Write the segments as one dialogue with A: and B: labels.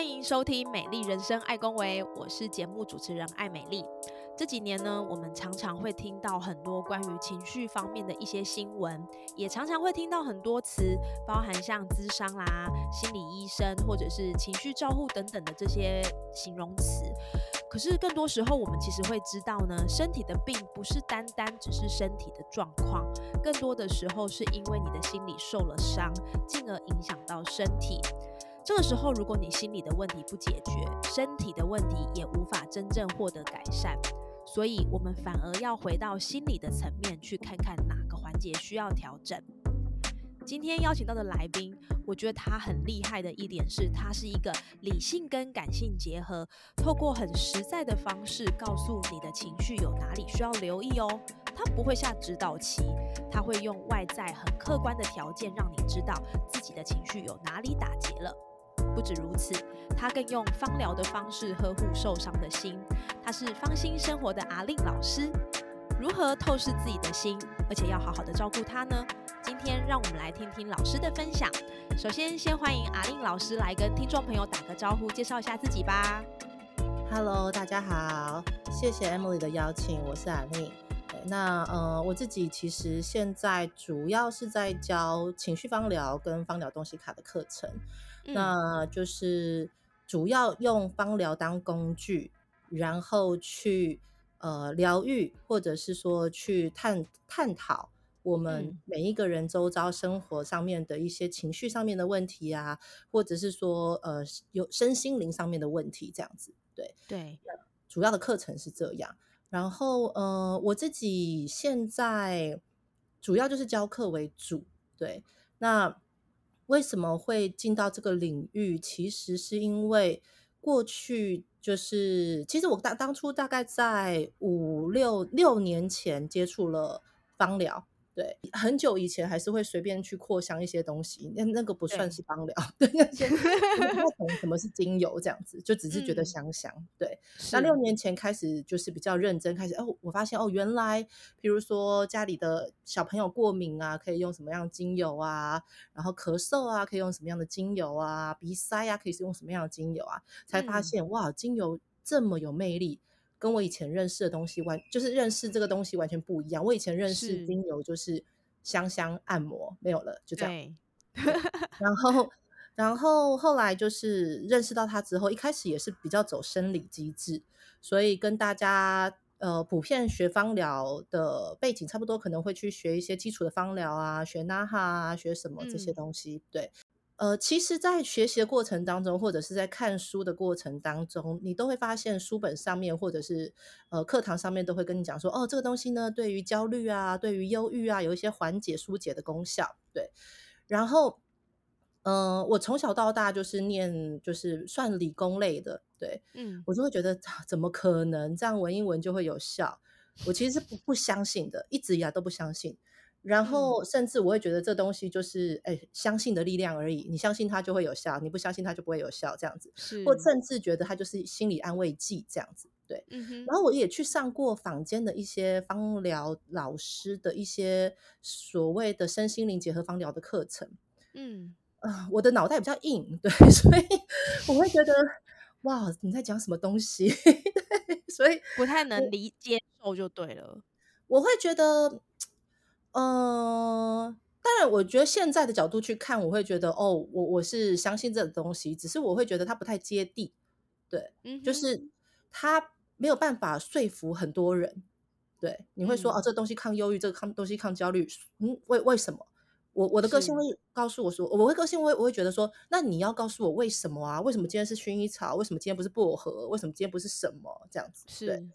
A: 欢迎收听《美丽人生爱公维》，我是节目主持人艾美丽。这几年呢，我们常常会听到很多关于情绪方面的一些新闻，也常常会听到很多词，包含像咨商啦、心理医生或者是情绪照护等等的这些形容词。可是更多时候，我们其实会知道呢，身体的病不是单单只是身体的状况，更多的时候是因为你的心理受了伤，进而影响到身体。这个时候，如果你心理的问题不解决，身体的问题也无法真正获得改善。所以，我们反而要回到心理的层面，去看看哪个环节需要调整。今天邀请到的来宾，我觉得他很厉害的一点是，他是一个理性跟感性结合，透过很实在的方式，告诉你的情绪有哪里需要留意哦。他不会下指导棋，他会用外在很客观的条件，让你知道自己的情绪有哪里打结了。不止如此，他更用芳疗的方式呵护受伤的心。他是芳心生活的阿令老师，如何透视自己的心，而且要好好的照顾他呢？今天让我们来听听老师的分享。首先，先欢迎阿令老师来跟听众朋友打个招呼，介绍一下自己吧。
B: Hello，大家好，谢谢 Emily 的邀请，我是阿令。那呃，我自己其实现在主要是在教情绪芳疗跟芳疗东西卡的课程，
A: 嗯
B: 那就是主要用芳疗当工具，然后去呃疗愈，或者是说去探探讨我们
A: 嗯
B: 每一个人周遭生活上面的一些情绪上面的问题啊，或者是说呃有身心灵上面的问题，这样子。对，
A: 对，
B: 主要的课程是这样。然后，呃，我自己现在主要就是教课为主。对，那为什么会进到这个领域？其实是因为过去就是，其实我当当初大概在五六六年前接触了芳疗。对，很久以前还是会随便去扩香一些东西，那那个不算是芳疗，对那些不太 懂什么是精油这样子，就只是觉得
A: 嗯
B: 香香。对，那六年前开始就是比较认真，开始哦，我发现哦，原来比如说家里的小朋友过敏啊，可以用什么样的精油啊，然后咳嗽啊，可以用什么样的精油啊，鼻塞啊，可以用什么样的精油啊，才发
A: 嗯
B: 现、哇，精油这么有魅力。跟我以前认识的东西完，就是认识这个东西完全不一样。我以前认识精油就是香香按摩，没有了，就这样。然后，然后后来就是认识到它之后，一开始也是比较走生理机制，所以跟大家呃普遍学芳疗的背景差不多，可能会去学一些基础的芳疗啊，学纳哈啊，学什么这些
A: 嗯
B: 东西。对，呃，其实，在学习的过程当中，或者是在看书的过程当中，你都会发现书本上面或者是呃课堂上面都会跟你讲说，哦，这个东西呢，对于焦虑啊，对于忧郁啊，有一些缓解、疏解的功效。对，然后，嗯、我从小到大就是念就是算理工类的，对
A: 嗯
B: 我就会觉得啊怎么可能这样闻一闻就会有效？我其实是不不相信的，一直以来都不相信。然
A: 嗯
B: 后甚至我会觉得这东西就是哎，相信的力量而已。你相信它就会有效，你不相信它就不会有效，这样子。
A: 是，
B: 或甚至觉得它就是心理安慰剂这样子。对，
A: 嗯哼，
B: 然后我也去上过坊间的一些芳疗老师的一些所谓的身心灵结合芳疗的课程。
A: 嗯
B: 啊、我的脑袋比较硬，对，所以我会觉得哇，你在讲什么东西？对，所以
A: 不太能理接受就对了。
B: 我会觉得，嗯、当然，我觉得现在的角度去看，我会觉得哦，我我是相信这个东西，只是我会觉得它不太接地，对，
A: 嗯，
B: 就是它没有办法说服很多人。对，你会说、哦，
A: 嗯
B: 这东西抗忧郁，这个抗东西抗焦虑，嗯，为为什么？我我的个性会告诉我说，我会个性会我会觉得说，那你要告诉我为什么啊？为什么今天是薰衣草？为什么今天不是薄荷？为什么今天不是什么这样子？对，
A: 是，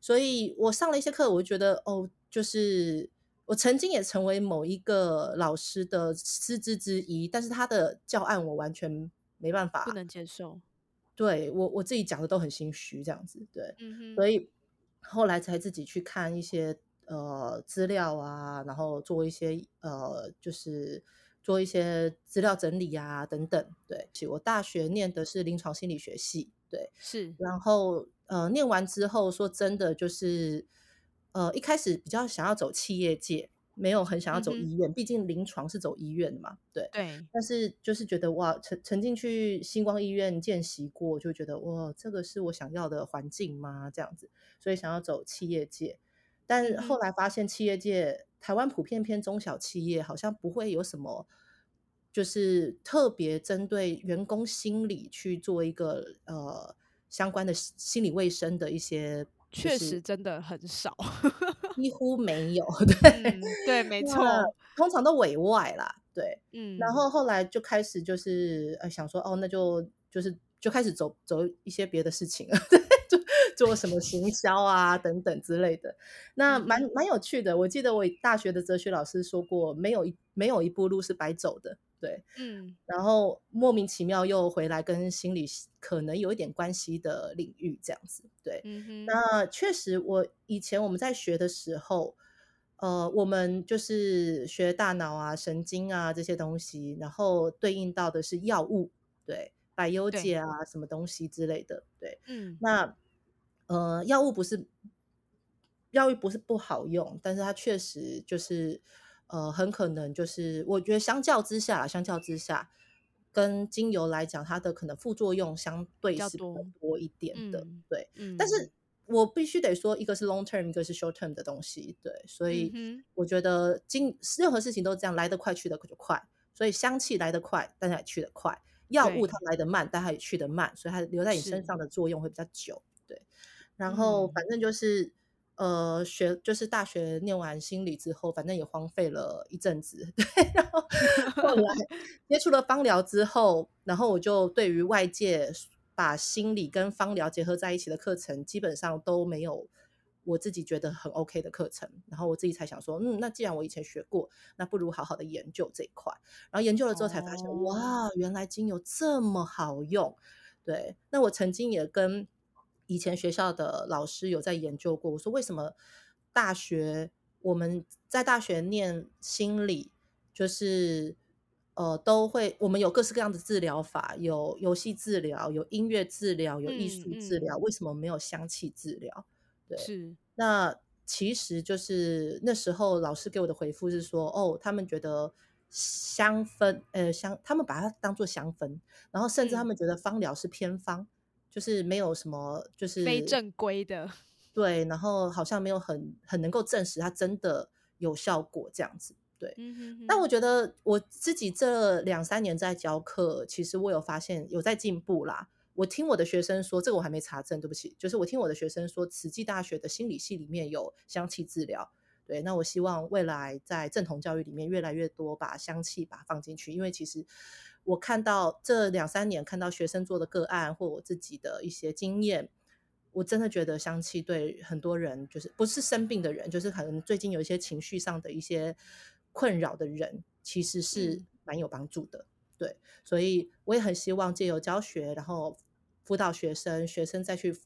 B: 所以我上了一些课，我就觉得哦，就是我曾经也成为某一个老师的师资之一，但是他的教案我完全没办法
A: 不能接受。
B: 对我我自己讲的都很心虚这样子，对，
A: 嗯，
B: 所以后来才自己去看一些呃资料啊，然后做一些呃就是做一些资料整理啊等等。对，其实我大学念的是临床心理学系，对，
A: 是，
B: 然后呃念完之后，说真的就是呃一开始比较想要走企业界。没有很想要走医院，毕竟临床是走医院的嘛，对。
A: 对，
B: 但是就是觉得哇，曾曾经去星光医院见习过，就觉得哇，这个是我想要的环境吗？这样子，所以想要走企业界。但后来发现，企业界台湾普遍偏中小企业，好像不会有什么，就是特别针对员工心理去做一个呃相关的心心理卫生的一些，就是
A: 确实真的很少。
B: 几乎没有。对，
A: 嗯，对，没错。
B: 通常都委外啦，对。
A: 嗯，
B: 然后后来就开始就是呃想说哦，那就就是就开始走走一些别的事情了，就做什么行销啊等等之类的。那
A: 嗯
B: 蛮蛮有趣的。我记得我大学的哲学老师说过，没有一没有一步路是白走的，对。
A: 嗯
B: 然后莫名其妙又回来跟心理可能有一点关系的领域这样子，对。
A: 嗯哼，
B: 那确实，我以前我们在学的时候，呃，我们就是学大脑啊、神经啊这些东西，然后对应到的是药物，对，百忧
A: 对
B: 解啊，什么东西之类的，对。
A: 嗯
B: 那呃，药物不是药物不是不好用，但是它确实就是呃，很可能就是我觉得相较之下啦，相较之下，跟精油来讲，它的可能副作用相对是
A: 多
B: 多一点的，
A: 嗯
B: 对。
A: 嗯，
B: 但是我必须得说，一个是 long term，一个是 short term 的东西，对，所以我觉得经任何事情都这样，来得快去得就快，所以香气来得快，但它也去得快；药物它来得慢，但它也去得慢，所以它留在你身上的作用会比较久，对。然后
A: 嗯
B: 反正就是。呃，学就是大学念完心理之后，反正也荒废了一阵子，对。然后后来 接触了芳疗之后，然后我就对于外界把心理跟芳疗结合在一起的课程，基本上都没有我自己觉得很 OK 的课程。然后我自己才想说，嗯，那既然我以前学过，那不如好好的研究这一块。然后研究了之后才发现，
A: 哦
B: 哇，原来精油这么好用。对，那我曾经也跟以前学校的老师有在研究过，我说为什么大学我们在大学念心理，就是呃都会，我们有各式各样的治疗法，有游戏治疗，有音乐治疗，有艺术治
A: 嗯。
B: 疗，为什么没有香气治疗？对，
A: 是。
B: 那其实就是那时候老师给我的回复是说，哦，他们觉得香氛，呃，香，他们把它当做香氛，然后甚至他
A: 嗯。
B: 们觉得芳疗是偏方，就是没有什么，就是
A: 非正规的，
B: 对，然后好像没有很很能够证实它真的有效果这样子。对，
A: 嗯哼哼，
B: 但我觉得我自己这两三年在教课，其实我有发现有在进步啦。我听我的学生说，这个我还没查证，对不起，就是我听我的学生说，慈济大学的心理系里面有香气治疗。对，那我希望未来在正统教育里面越来越多把香气把它放进去，因为其实我看到这两三年看到学生做的个案或我自己的一些经验，我真的觉得香气对很多人就是不是生病的人，就是可能最近有一些情绪上的一些困扰的人，其实是
A: 嗯
B: 蛮有帮助的。对，所以我也很希望借由教学，然后辅导学生，学生再去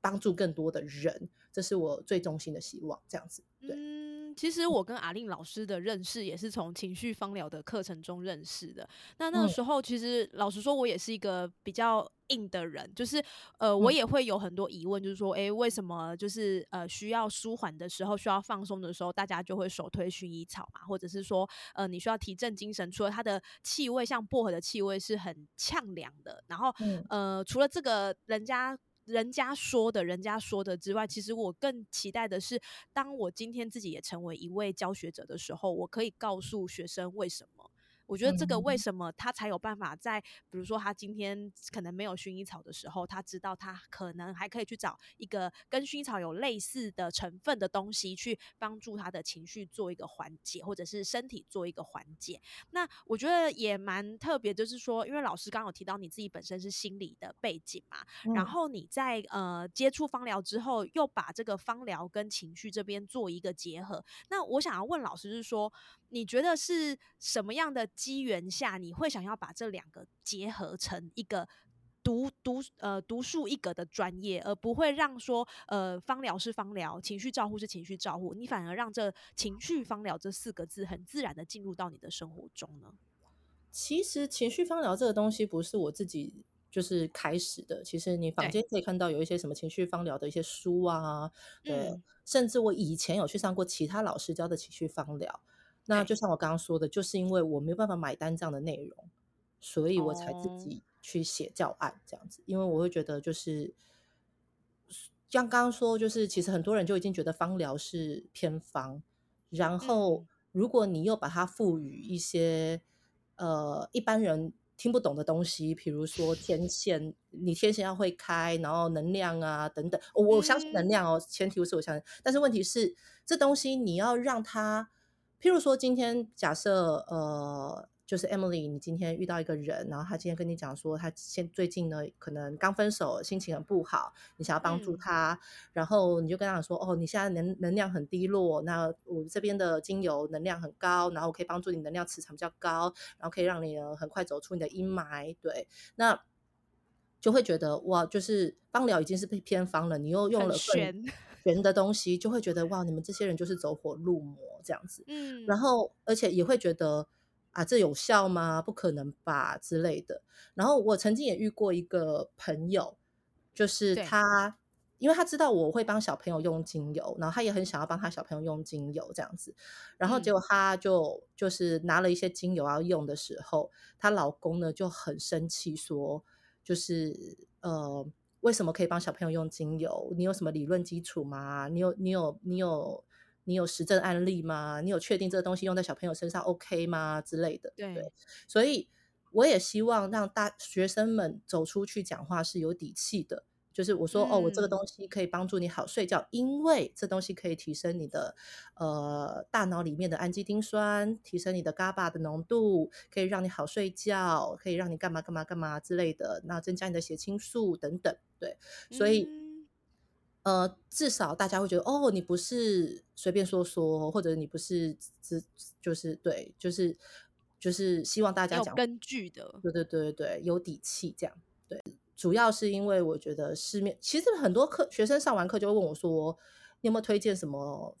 B: 帮助更多的人，这是我最衷心的希望。这样子，对，
A: 嗯，其实我跟阿令老师的认识也是从情绪芳疗的课程中认识的。那那个
B: 嗯。
A: 时候，其实老实说，我也是一个比较硬的人，就是呃，我
B: 嗯。
A: 也会有很多疑问，就是说，诶，为什么就是呃需要舒缓的时候，需要放松的时候，大家就会首推薰衣草嘛，或者是说，呃，你需要提振精神，除了它的气味，像薄荷的气味是很呛凉的，然后
B: 嗯。
A: 呃，除了这个人家人家说的、人家说的之外，其实我更期待的是，当我今天自己也成为一位教学者的时候，我可以告诉学生为什么。我觉得这个为
B: 嗯
A: 什么他才有办法在，比如说他今天可能没有薰衣草的时候，他知道他可能还可以去找一个跟薰衣草有类似的成分的东西，去帮助他的情绪做一个缓解，或者是身体做一个缓解。那我觉得也蛮特别，就是说，因为老师刚刚有提到你自己本身是心理的背景嘛，然
B: 嗯
A: 后你在呃接触芳疗之后，又把这个芳疗跟情绪这边做一个结合。那我想要问老师是说，你觉得是什么样的机缘下，你会想要把这两个结合成一个独独呃独树一格的专业，而不会让说呃芳疗是芳疗，情绪照护是情绪照护，你反而让这情绪芳疗这四个字很自然的进入到你的生活中呢？
B: 其实情绪芳疗这个东西不是我自己就是开始的，其实你坊间可以看到有一些什么情绪芳疗的一些书啊，对，
A: 嗯
B: 甚至我以前有去上过其他老师教的情绪芳疗。那就像我刚刚说的，就是因为我没有办法买单这样的内容，所以我才自
A: 哦。
B: 己去写教案这样子。因为我会觉得，就是像刚刚说，就是其实很多人就已经觉得芳疗是偏方，然后
A: 嗯。
B: 如果你又把它赋予一些呃一般人听不懂的东西，比如说天线，你天线要会开，然后能量啊等等，我我相信能
A: 嗯。
B: 量哦，前提是我相信，但是问题是这东西你要让它，譬如说今天假设呃。就是 Emily，你今天遇到一个人，然后他今天跟你讲说，他现最近呢可能刚分手，心情很不好，你想要帮助
A: 嗯
B: 他，然后你就跟他讲说，哦，你现在能能量很低落，那我这边的精油能量很高，然后可以帮助你能量磁场比较高，然后可以让你呃很快走出你的阴霾，对，那就会觉得哇，就是芳疗已经是偏方了，你又用了更
A: 玄，
B: 玄的东西，就会觉得哇，你们这些人就是走火入魔这样子，
A: 嗯，
B: 然后而且也会觉得啊，这有效吗？不可能吧之类的。然后我曾经也遇过一个朋友，就是
A: 对
B: 他，因为他知道我会帮小朋友用精油，然后他也很想要帮他小朋友用精油这样子。然后结
A: 嗯
B: 果他就就是拿了一些精油要用的时候，她老公呢就很生气说，就是呃。为什么可以帮小朋友用精油？你有什么理论基础吗？你有你有你有你有实证案例吗？你有确定这个东西用在小朋友身上 OK 吗？之类的。
A: 对
B: 所以我也希望让大学生们走出去讲话是有底气的。就是我说、哦，我这个
A: 嗯
B: 东西可以帮助你好睡觉，因为这东西可以提升你的呃大脑里面的氨基丁酸，提升你的 GABA 的浓度，可以让你好睡觉，可以让你干嘛干嘛干嘛之类的，那增加你的血清素等等。对，所以。
A: 嗯
B: 呃，至少大家会觉得哦，你不是随便说说，或者你不是只就是对，就是就是希望大家讲，
A: 有根据的，
B: 对对对对对，有底气这样。对，主要是因为我觉得市面其实很多课学生上完课就会问我说，你有没有推荐什么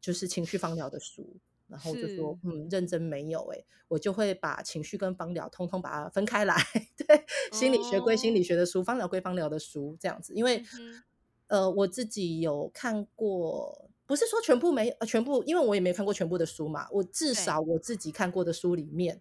B: 就是情绪方疗的书？然后我就说，嗯，认真没有诶、我就会把情绪跟方疗通通把它分开来。对，心理学归心理学的书，方疗归方疗的书，这样子，因为。
A: 嗯
B: 呃，我自己有看过，不是说全部没，呃，全部，因为我也没看过全部的书嘛。我至少我自己看过的书里面，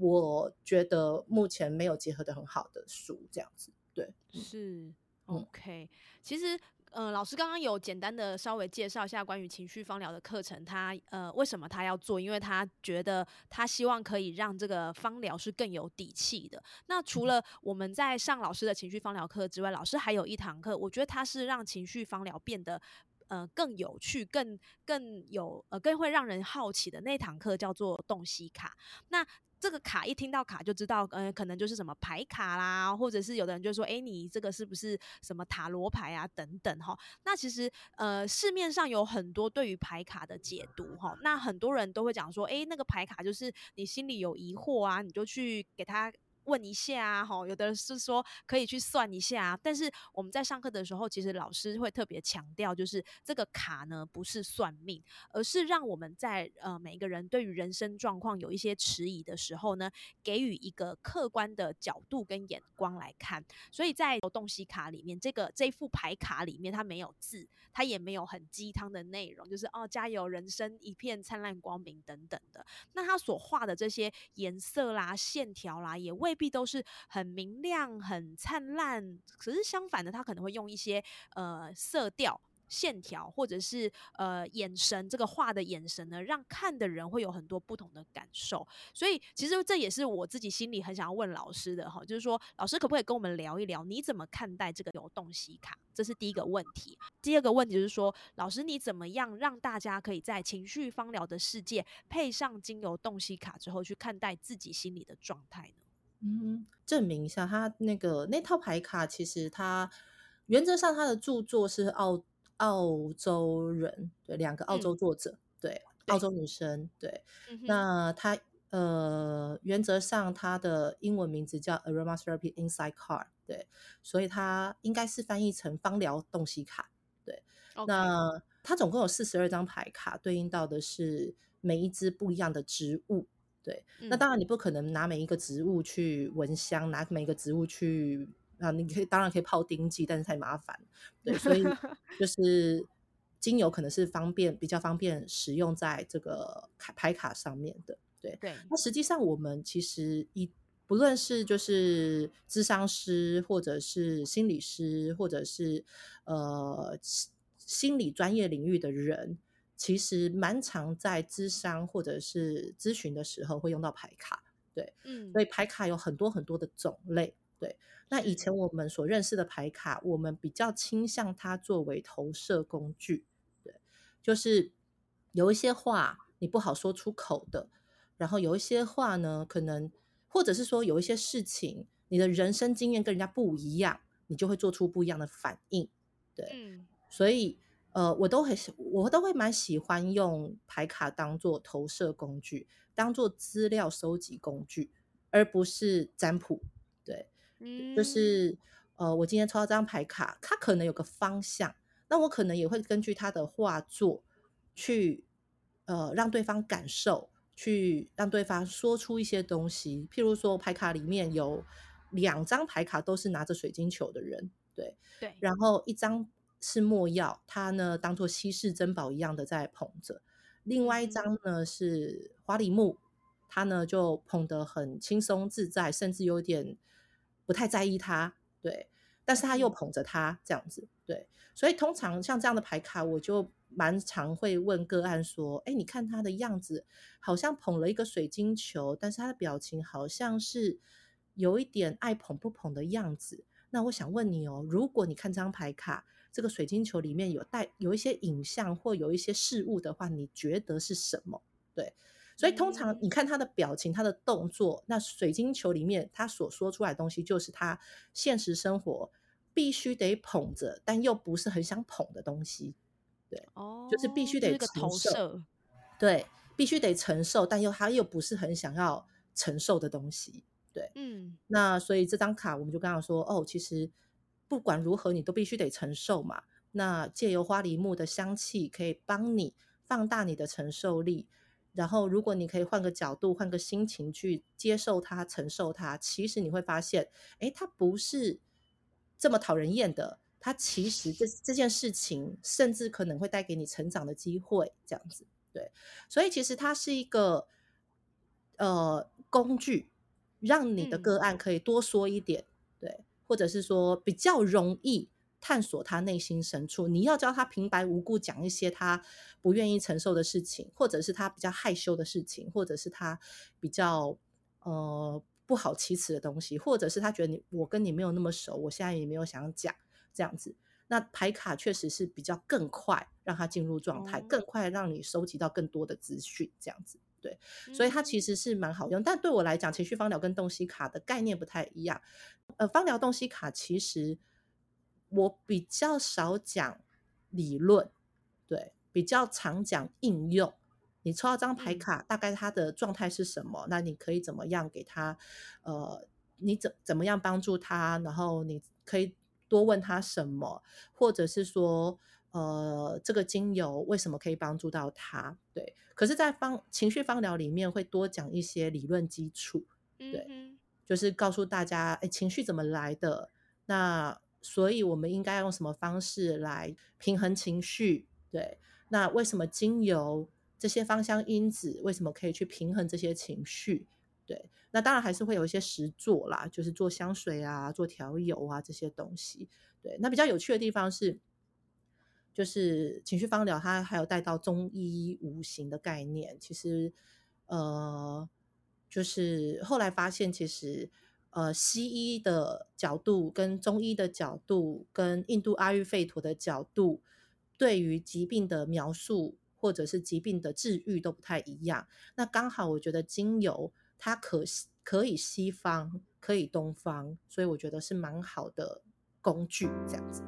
B: 我觉得目前没有结合的很好的书，这样子。对，嗯
A: 是
B: 嗯
A: OK。其实，呃，老师刚刚有简单的稍微介绍一下关于情绪方疗的课程，他呃为什么他要做？因为他觉得他希望可以让这个方疗是更有底气的。那除了 我们在上老师的情绪方疗课之外，老师还有一堂课，我觉得他是让情绪方疗变得。呃，更有趣、更更有呃，更会让人好奇的那堂课叫做洞悉卡。那这个卡一听到卡就知道，嗯，可能就是什么牌卡啦，或者是有的人就说，哎，你这个是不是什么塔罗牌啊等等哈。那其实呃，市面上有很多对于牌卡的解读哈，那很多人都会讲说，哎，那个牌卡就是你心里有疑惑啊，你就去给他。问一下啊，哈，有的人是说可以去算一下、啊，但是我们在上课的时候，其实老师会特别强调，就是这个卡呢不是算命，而是让我们在呃每一个人对于人生状况有一些迟疑的时候呢，给予一个客观的角度跟眼光来看。所以在洞悉卡里面，这个这副牌卡里面它没有字，它也没有很鸡汤的内容，就是哦加油，人生一片灿烂光明等等的。那它所画的这些颜色啦、线条啦，也未必都是很明亮、很灿烂。可是相反的，他可能会用一些呃色调。线条或者是呃眼神，这个画的眼神呢，让看的人会有很多不同的感受。所以其实这也是我自己心里很想要问老师的哈，就是说老师可不可以跟我们聊一聊，你怎么看待这个有洞悉卡？这是第一个问题。第二个问题就是说，老师你怎么样让大家可以在情绪芳疗的世界配上精油洞悉卡之后，去看待自己心里的状态呢？
B: 嗯，证明一下，他那个那套牌卡，其实他原则上他的著作是澳澳洲人，对，两个澳洲作者，对，澳洲女生，对，
A: 嗯，
B: 那他呃，原则上他的英文名字叫 Aromatherapy Inside Card，对，所以它应该是翻译成芳疗洞悉卡。对，那它总共有四十二张牌卡，对应到的是每一只不一样的植物。对，那当然你不可能拿每一个植物去闻香，拿每一个植物去啊，你可以当然可以泡丁剂，但是太麻烦。对，所以 就是精油可能是方便比较方便使用在这个卡牌卡上面的。对
A: 对，
B: 那实际上我们其实一不论是就是智商师，或者是心理师，或者是呃心理专业领域的人。其实蛮常在咨商或者是咨询的时候会用到牌卡，对，嗯，所以牌卡有很多很多的种类，对。那以前我们所认识的牌卡，我们比较倾向它作为投射工具，对，就是有一些话你不好说出口的，然后有一些话呢，可能或者是说有一些事情，你的人生经验跟人家不一样，你就会做出不一样的反应，对，嗯，所以。呃，我都很我都会蛮喜欢用牌卡当做投射工具，当做资料收集工具，而不是占卜。对，就是呃，我今天抽到这张牌卡，它可能有个方向，那我可能也会根据他的画作去呃让对方感受，去让对方说出一些东西。譬如说，牌卡里面有两张牌卡都是拿着水晶球的人，对
A: 对，
B: 然后一张。是墨药，它呢当做稀世珍宝一样的在捧着。另外一张呢是花梨木，它呢就捧得很轻松自在，甚至有点不太在意它。对，但是他又捧着它这样子。对，所以通常像这样的牌卡，我就蛮常会问个案说：“哎，你看他的样子，好像捧了一个水晶球，但是他的表情好像是有一点爱捧不捧的样子。那我想问你哦，如果你看这张牌卡。”这个水晶球里面有带有一些影像或有一些事物的话，你觉得是什么？对，所以通常你看他的表情、他的动作，那水晶球里面他所说出来的东西，就是他现实生活必须得捧着，但又不是很想捧的东西。对，哦，就是必须得承受，对，必须得承受，但又他又不是很想要承受的东西。对，嗯，那所以这张卡我们就跟他说，哦，其实。不管如何，你都必须得承受嘛。那借由花梨木的香气，可以帮你放大你的承受力。然后，如果你可以换个角度、换个心情去接受它、承受它，其实你会发现，哎，它不是这么讨人厌的。它其实这这件事情，甚至可能会带给你成长的机会。这样子，对。所以，其实它是一个呃工具，让你的个案可以多说一点，对。或者是说比较容易探索他内心深处，你要教他平白无故讲一些他不愿意承受的事情，或者是他比较害羞的事情，或者是他比较呃不好启齿的东西，或者是他觉得你我跟你没有那么熟，我现在也没有想讲这样子。那牌卡确实是比较更快让他进入状态，更快让你收集到更多的资讯这样子。对，所以它其实是蛮好用，但对我来讲，情绪方疗跟洞悉卡的概念不太一样。呃，方疗洞悉卡其实我比较少讲理论，对，比较常讲应用。你抽到张牌卡，大概它的状态是什么？那你可以怎么样给他？呃，你怎怎么样帮助他？然后你可以多问他什么，或者是说。呃，这个精油为什么可以帮助到他？对，可是，在方情绪方疗里面会多讲一些理论基础，对，就是告诉大家，哎，情绪怎么来的？那所以我们应该用什么方式来平衡情绪？对，那为什么精油这些芳香因子为什么可以去平衡这些情绪？对，那当然还是会有一些实作啦，就是做香水啊，做调油啊这些东西。对，那比较有趣的地方是。就是情绪方疗，它还有带到中医五行的概念。其实，呃，就是后来发现，其实呃，西医的角度跟中医的角度，跟印度阿育吠陀的角度，对于疾病的描述或者是疾病的治愈都不太一样。那刚好，我觉得精油它可可以西方，可以东方，所以我觉得是蛮好的工具，这样子，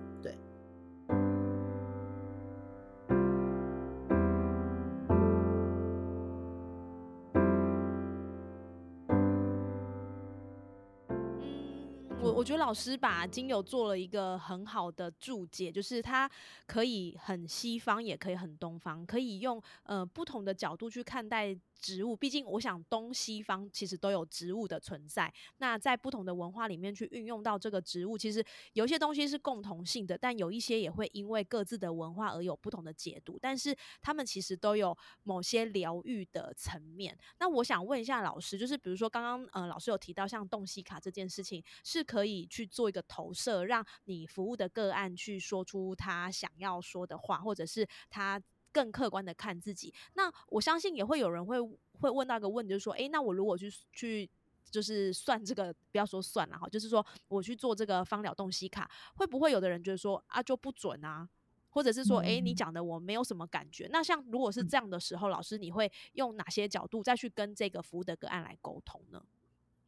B: 我
A: 觉得老师把精油做了一个很好的注解，就是它可以很西方，也可以很东方，可以用呃不同的角度去看待。植物，毕竟我想东西方其实都有植物的存在。那在不同的文化里面去运用到这个植物，其实有些东西是共同性的，但有一些也会因为各自的文化而有不同的解读。但是他们其实都有某些疗愈的层面。那我想问一下老师，就是比如说刚刚呃老师有提到像洞悉卡这件事情，是可以去做一个投射，让你服务的个案去说出他想要说的话，或者是他。更客观的看自己，那我相信也会有人会会问到一个问题，就是说，哎，那我如果去去就是算这个，不要说算了哈，就是说我去做这个方疗洞悉卡，会不会有的人觉得说啊就不准啊，或者是说，哎，你讲的我没有什么感觉？那像如果是这样的时候，老师你会用哪些角度再去跟这个服务的个案来沟通呢？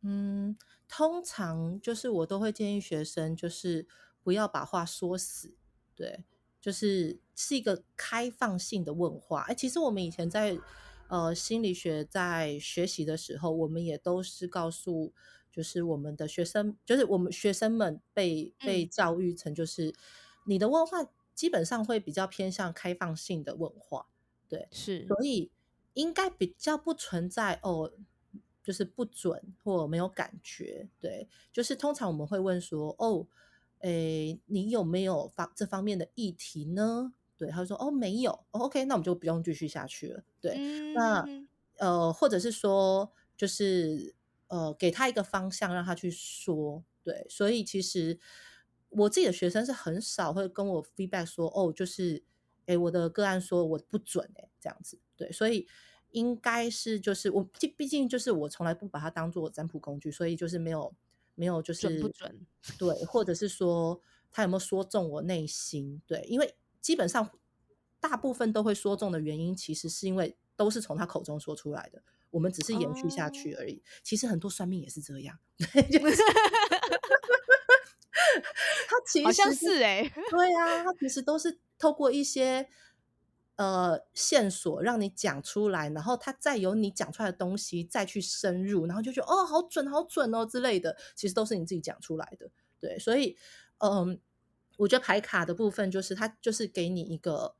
B: 嗯，通常就是我都会建议学生，就是不要把话说死，对。就是是一个开放性的问话，哎，其实我们以前在呃心理学在学习的时候，我们也都是告诉，就是我们的学生，就是我们学生们被被教育成，就是你的问话基本上会比较偏向开放性的问话，对，
A: 是，
B: 所以应该比较不存在哦，就是不准或没有感觉，对，就是通常我们会问说，哦。诶，你有没有方这方面的议题呢？对，他说哦没有，OK，那我们就不用继续下去了。对，那呃，或者是说，就是呃，给他一个方向，让他去说。对，所以其实我自己的学生是很少会跟我 feedback 说，哦，就是诶，我的个案说我不准，诶，这样子。对，所以应该是就是我毕毕竟就是我从来不把它当做占卜工具，所以就是没有。没有，就是
A: 准不准？
B: 对，或者是说他有没有说中我内心？对，因为基本上大部分都会说中的原因，其实是因为都是从他口中说出来的，我们只是延续下去而已。其实很多算命也是这样，就是 他其实
A: 好像是哎，
B: 对啊，他其实都是透过一些。呃，线索让你讲出来，然后他再由你讲出来的东西再去深入，然后就觉得哦，好准，好准哦之类的，其实都是你自己讲出来的。对，所以，嗯，我觉得排卡的部分就是他就是给你一个，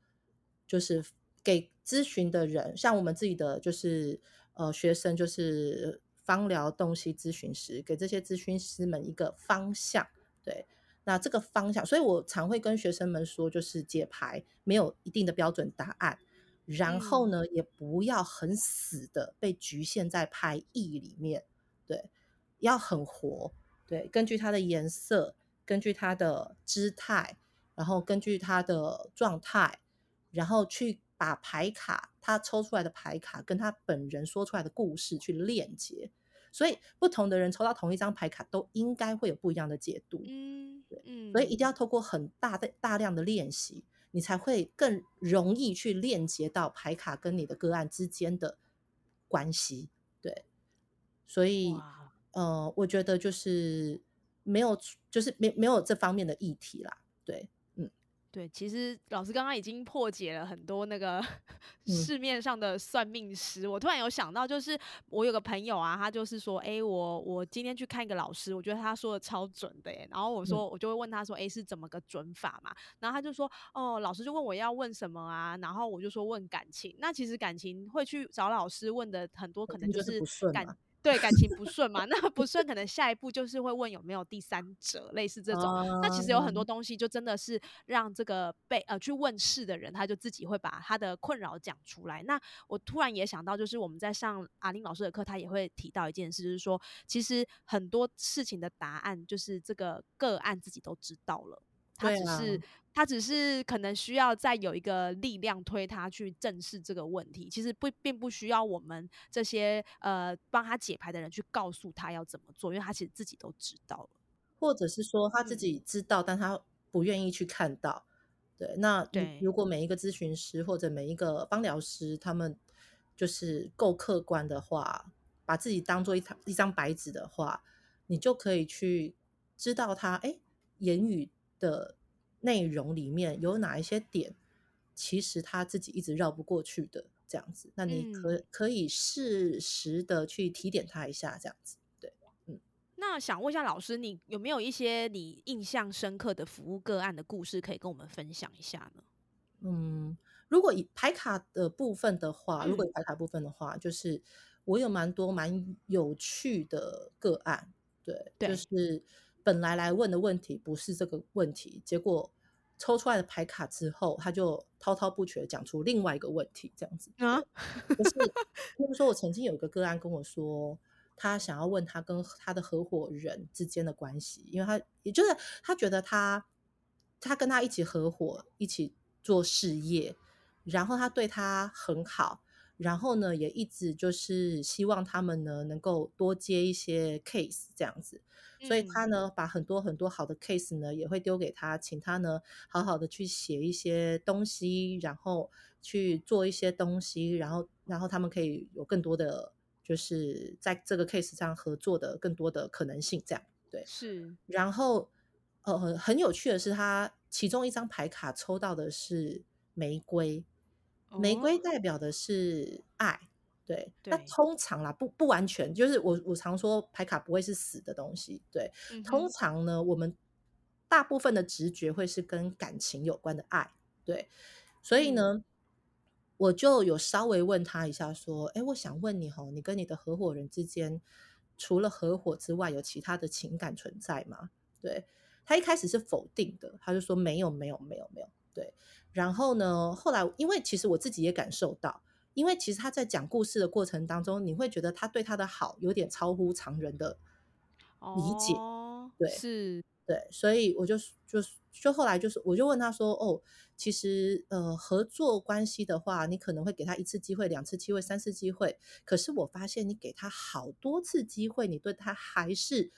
B: 就是给咨询的人，像我们自己的就是呃学生，就是芳疗东西咨询师，给这些咨询师们一个方向，对。那这个方向，所以我常会跟学生们说，就是解牌没有一定的标准答案，然后呢，也不要很死的被局限在牌意里面，对，要很活，对，根据它的颜色，根据它的姿态，然后根据它的状态，然后去把牌卡他抽出来的牌卡跟他本人说出来的故事去链接。所以不同的人抽到同一张牌卡，都应该会有不一样的解读。嗯，对，嗯，所以一定要透过很大的大量的练习，你才会更容易去链接到牌卡跟你的个案之间的关系。对，所以，呃，我觉得就是没有，就是没没有这方面的议题啦。对。
A: 对，其实老师刚刚已经破解了很多那个 市面上的算命师。我突然有想到，就是我有个朋友啊，他就是说，哎，我我今天去看一个老师，我觉得他说的超准的耶。然后我说，我就会问他说，哎，是怎么个准法嘛？然后他就说，哦，老师就问我要问什么啊？然后我就说问感情。那其实感情会去找老师问的很多，可能就是感。对感情不顺嘛？那不顺，可能下一步就是会问有没有第三者，类似这种。那其实有很多东西，就真的是让这个被呃去问事的人，他就自己会把他的困扰讲出来。那我突然也想到，就是我们在上阿玲老师的课，他也会提到一件事，就是说，其实很多事情的答案，就是这个个案自己都知道了。他只是，他只是可能需要再有一个力量推他去正视这个问题。其实不，并不需要我们这些呃帮他解牌的人去告诉他要怎么做，因为他其实自己都知道了，
B: 或者是说他自己知道，但他不愿意去看到。对，那对，如果每一个咨询师或者每一个帮疗师，他们就是够客观的话，把自己当做一张一张白纸的话，你就可以去知道他哎言语。的内容里面有哪一些点，其实他自己一直绕不过去的这样子，那你可可以适时的去提点他一下，这样子，对，嗯。
A: 那想问一下老师，你有没有一些你印象深刻的服务个案的故事可以跟我们分享一下呢？
B: 嗯，如果以排卡的部分的话，如果
A: 嗯
B: 以牌卡部分的话，就是我有蛮多蛮有趣的个案，对，就是本来来问的问题不是这个问题，结果抽出来的牌卡之后，他就滔滔不绝讲出另外一个问题，这样子。
A: 啊，
B: 不是，就是说我曾经有一个个案跟我说，他想要问他跟他的合伙人之间的关系，因为他也就是他觉得他他跟他一起合伙一起做事业，然后他对他很好，然后呢也一直就是希望他们呢能够多接一些 case 这样子，所以
A: 嗯。
B: 他呢把很多很多好的 case 呢也会丢给他，请他呢好好的去写一些东西，然后去做一些东西，然后然后他们可以有更多的就是在这个 case 上合作的更多的可能性，这样对。
A: 是。
B: 然后呃很有趣的是，他其中一张牌卡抽到的是玫瑰，玫瑰
A: 哦。
B: 代表的是爱。对，那通常啦，不不完全，就是我我常说牌卡不会是死的东西，对，
A: 嗯。
B: 通常呢，我们大部分的直觉会是跟感情有关的爱，对，所以
A: 嗯。
B: 呢，我就有稍微问他一下，说，哎，我想问你哈，你跟你的合伙人之间，除了合伙之外，有其他的情感存在吗？对。他一开始是否定的，他就说没有，没有，没有，没有，对。然后呢，后来因为其实我自己也感受到，因为其实他在讲故事的过程当中，你会觉得他对他的好有点超乎常人的理解，
A: 哦
B: 对
A: 是
B: 对，所以我就就就后来就是，我就问他说，哦，其实呃，合作关系的话，你可能会给他一次机会、两次机会、三次机会，可是我发现你给他好多次机会，你对他还是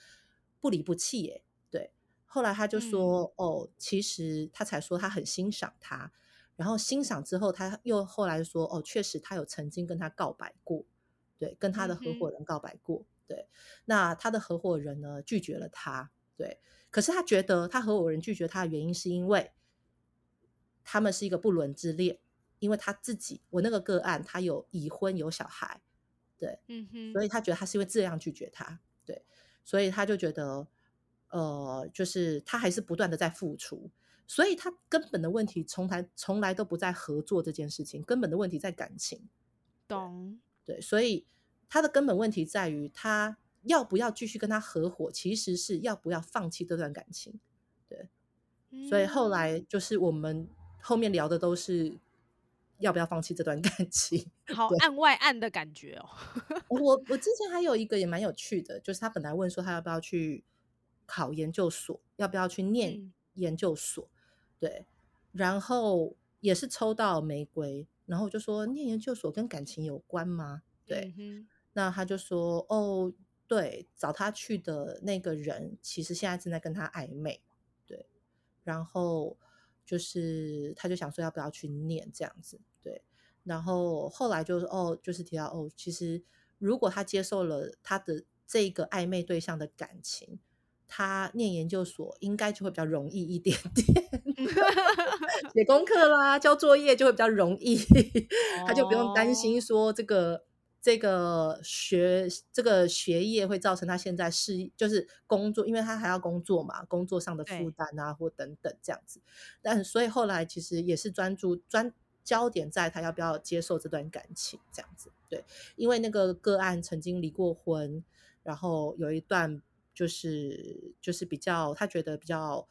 B: 不离不弃，耶。对。后来他就说，哦，其实他才说他很欣赏他，然后欣赏之后，他又后来说，哦，确实他有曾经跟他告白过，对，跟他的合伙人告白过，对。那他的合伙人呢拒绝了他，对。可是他觉得他合伙人拒绝他的原因是因为他们是一个不伦之恋，因为他自己我那个个案他有已婚有小孩，对，
A: 嗯哼
B: 所以他觉得他是因为这样拒绝他，对，所以他就觉得呃，就是他还是不断的在付出，所以他根本的问题从来从来都不在合作这件事情，根本的问题在感情，
A: 懂
B: 对，所以他的根本问题在于他要不要继续跟他合伙，其实是要不要放弃这段感情。对，所以后
A: 嗯
B: 来就是我们后面聊的都是要不要放弃这段 感情。
A: 好案外案的感觉哦。
B: 我我之前还有一个也蛮有趣的，就是他本来问说他要不要去考研究所，要不要去念
A: 嗯。
B: 研究所，对，然后也是抽到玫瑰，然后我就说念研究所跟感情有关吗？对，
A: 嗯
B: 那他就说哦，对，找他去的那个人其实现在正在跟他暧昧，对，然后就是他就想说要不要去念这样子，对，然后后来就是哦，就是提到哦，其实如果他接受了他的这个暧昧对象的感情，他念研究所应该就会比较容易一点点，写 功课啦、交作业就会比较容易，他就不用担
A: 哦
B: 心说这个。这个学这个学业会造成他现在是就是工作，因为他还要工作嘛，工作上的负
A: 对
B: 担啊或等等这样子。但所以后来其实也是专注专焦点在他要不要接受这段感情这样子。对，因为那个个案曾经离过婚，然后有一段就是就是比较他觉得比较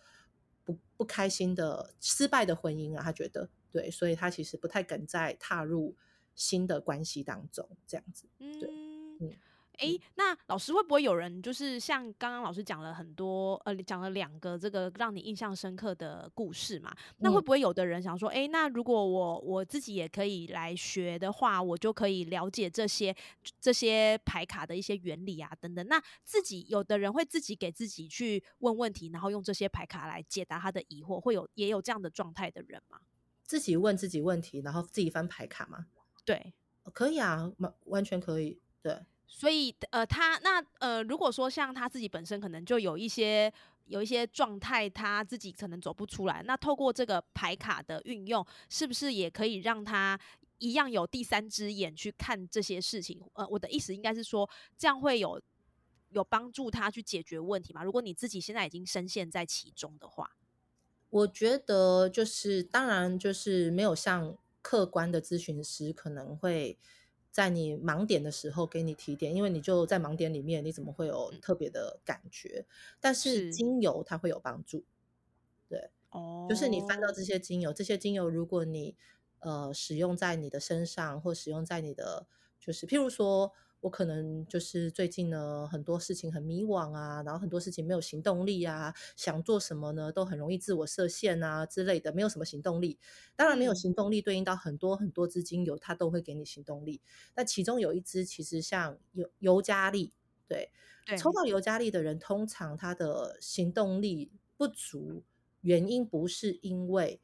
B: 不不开心的失败的婚姻啊，他觉得对，所以他其实不太敢再踏入新的关系当中这样子。
A: 嗯
B: 嗯
A: 诶，那老师会不会有人就是像刚刚老师讲了很多，呃，讲了两个这个让你印象深刻的故事嘛？那会
B: 嗯
A: 不会有的人想说，诶，那如果我我自己也可以来学的话，我就可以了解这些这些牌卡的一些原理啊等等。那自己有的人会自己给自己去问问题，然后用这些牌卡来解答他的疑惑，会有也有这样的状态的人吗？
B: 自己问自己问题，然后自己翻牌卡吗？
A: 对，
B: 哦可以啊，完完全可以。对，
A: 所以呃，他那呃，如果说像他自己本身可能就有一些有一些状态，他自己可能走不出来，那透过这个牌卡的运用，是不是也可以让他一样有第三只眼去看这些事情？呃，我的意思应该是说，这样会有有帮助他去解决问题吗？如果你自己现在已经深陷在其中的话，
B: 我觉得就是当然就是没有像客观的咨询师可能会在你盲点的时候给你提点，因为你就在盲点里面，你怎么会有特别的感觉？但是
A: 是。
B: 精油它会有帮助，对，
A: 哦，
B: 就是你翻到这些精油，这些精油如果你呃使用在你的身上，或使用在你的，就是譬如说，我可能就是最近呢很多事情很迷惘啊，然后很多事情没有行动力啊，想做什么呢都很容易自我设限啊之类的，没有什么行动力。当然没有
A: 嗯
B: 行动力对应到很多很多支精油，它都会给你行动力。那其中有一支其实像尤尤加利，对，
A: 对
B: 抽到尤加利的人，通常他的行动力不足，原因不是因为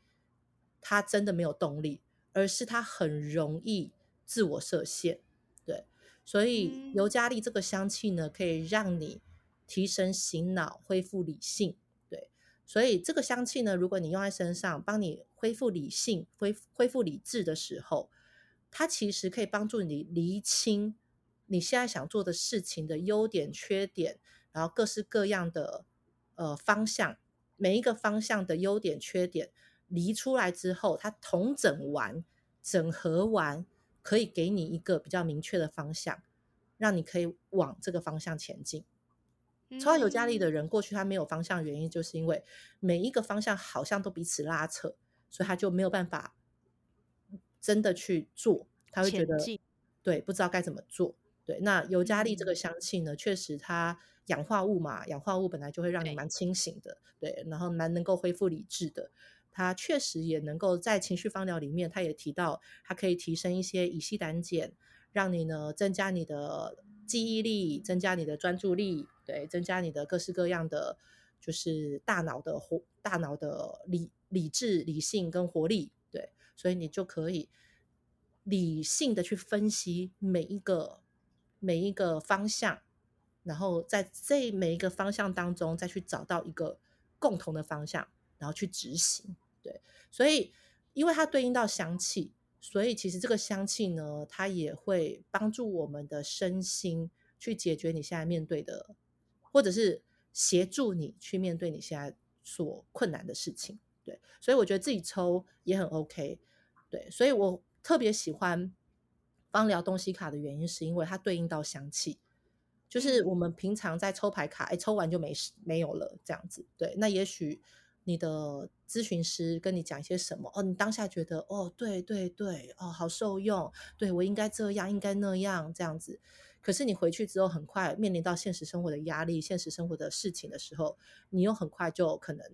B: 他真的没有动力，而是他很容易自我设限。对，所以尤
A: 嗯
B: 加利这个香气呢，可以让你提神醒脑、恢复理性。对，所以这个香气呢，如果你用在身上，帮你恢复理性、恢恢复理智的时候，它其实可以帮助你厘清你现在想做的事情的优点、缺点，然后各式各样的呃方向，每一个方向的优点、缺点离出来之后，它统整完、整合完，可以给你一个比较明确的方向，让你可以往这个方向前进。抽到尤加利的
A: 嗯
B: 人，过去他没有方向，原因就是因为每一个方向好像都彼此拉扯，所以他就没有办法真的去做，他会觉得对不知道该怎么做。对，那尤加利这个
A: 嗯
B: 香气呢，确实它氧化物嘛，氧化物本来就会让你
A: 对
B: 蛮清醒的，对，然后蛮能够恢复理智的。它确实也能够在情绪方疗里面，它也提到它可以提升一些乙烯胆碱，让你呢增加你的记忆力，增加你的专注力，对，增加你的各式各样的就是大脑的活大脑的理理智、理性跟活力，对，所以你就可以理性的去分析每一个每一个方向，然后在这每一个方向当中再去找到一个共同的方向，然后去执行。对，所以因为它对应到香气，所以其实这个香气呢，它也会帮助我们的身心去解决你现在面对的，或者是协助你去面对你现在所困难的事情。对，所以我觉得自己抽也很 OK。对，所以我特别喜欢芳疗东西卡的原因，是因为它对应到香气。就是我
A: 嗯
B: 们平常在抽牌卡，哎，抽完就没事没有了，这样子。对，那也许你的咨询师跟你讲一些什么，哦，你当下觉得，哦，对对对，哦，好受用，对我应该这样，应该那样，这样子。可是你回去之后，很快面临到现实生活的压力、现实生活的事情的时候，你又很快就可能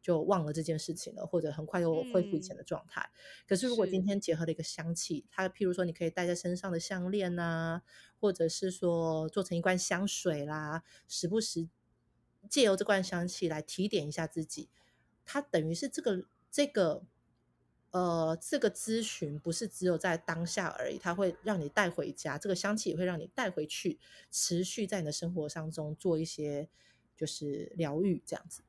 B: 就忘了这件事情了，或者很快又恢复以前
A: 嗯
B: 的状态。可是如果今天结合了一个香气，它譬如说你可以戴在身上的项链呐、或者是说做成一罐香水啦，时不时借由这罐香气来提点一下自己，它等于是这个这个呃这个咨询不是只有在当下而已，它会让你带回家，这个香气也会让你带回去，持续在你的生活当中做一些就是疗愈这样子。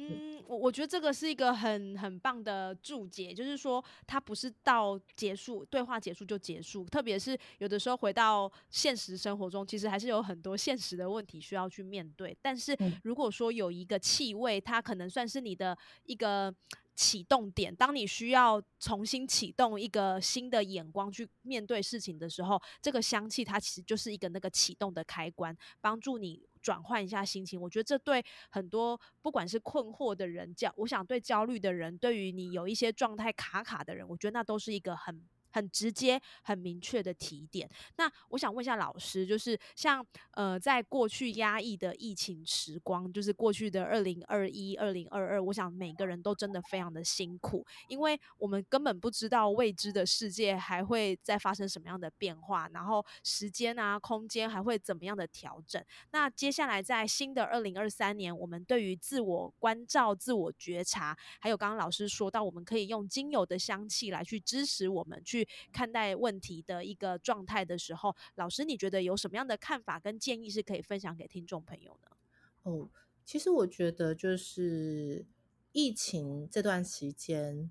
A: 嗯，我我觉得这个是一个很很棒的注解，就是说它不是到结束对话结束就结束，特别是有的时候回到现实生活中，其实还是有很多现实的问题需要去面对。但是
B: 嗯
A: 如果说有一个气味，它可能算是你的一个启动点，当你需要重新启动一个新的眼光去面对事情的时候，这个香气它其实就是一个那个启动的开关，帮助你转换一下心情。我觉得这对很多不管是困惑的人，焦我想对焦虑的人，对于你有一些状态卡卡的人，我觉得那都是一个很。很直接、很明确的提点。那我想问一下老师，就是像呃，在过去压抑的疫情时光，就是过去的二零二一、二零二二，我想每个人都真的非常的辛苦，因为我们根本不知道未知的世界还会再发生什么样的变化，然后时间啊、空间还会怎么样的调整。那接下来在新的二零二三年，我们对于自我关照、自我觉察，还有刚刚老师说到，我们可以用精油的香气来去支持我们去看待问题的一个状态的时候，老师你觉得有什么样的看法跟建议是可以分享给听众朋友呢？
B: 哦，其实我觉得就是疫情这段期间，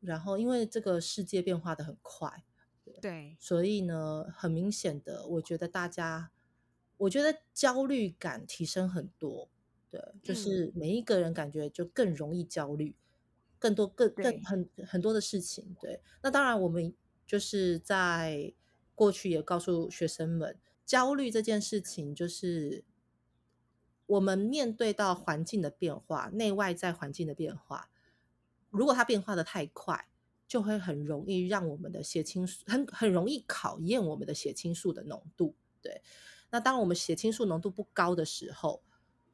B: 然后因为这个世界变化的很快，
A: 对，
B: 所以呢，很明显的，我觉得大家，我觉得焦虑感提升很多，对，就
A: 嗯
B: 是每一个人感觉就更容易焦虑，更多更更很很多的事情，对。那当然，我们就是在过去也告诉学生们，焦虑这件事情就是我们面对到环境的变化，内外在环境的变化，如果它变化的太快，就会很容易让我们的血清素很很容易考验我们的血清素的浓度。对，那当我们血清素浓度不高的时候，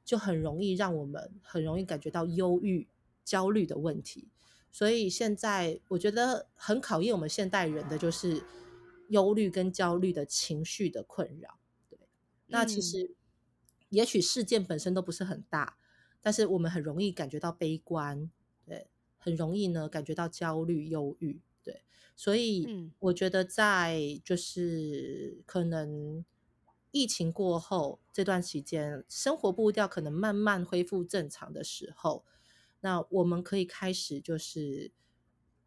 B: 就很容易让我们很容易感觉到忧郁、焦虑的问题。所以现在我觉得很考验我们现代人的就是忧虑跟焦虑的情绪的困扰。对，那其
A: 嗯。
B: 实也许事件本身都不是很大，但是我们很容易感觉到悲观，对，很容易呢感觉到焦虑、忧郁，对，所以
A: 嗯。
B: 我觉得在就是可能疫情过后这段期间，生活步调可能慢慢恢复正常的时候，那我们可以开始就是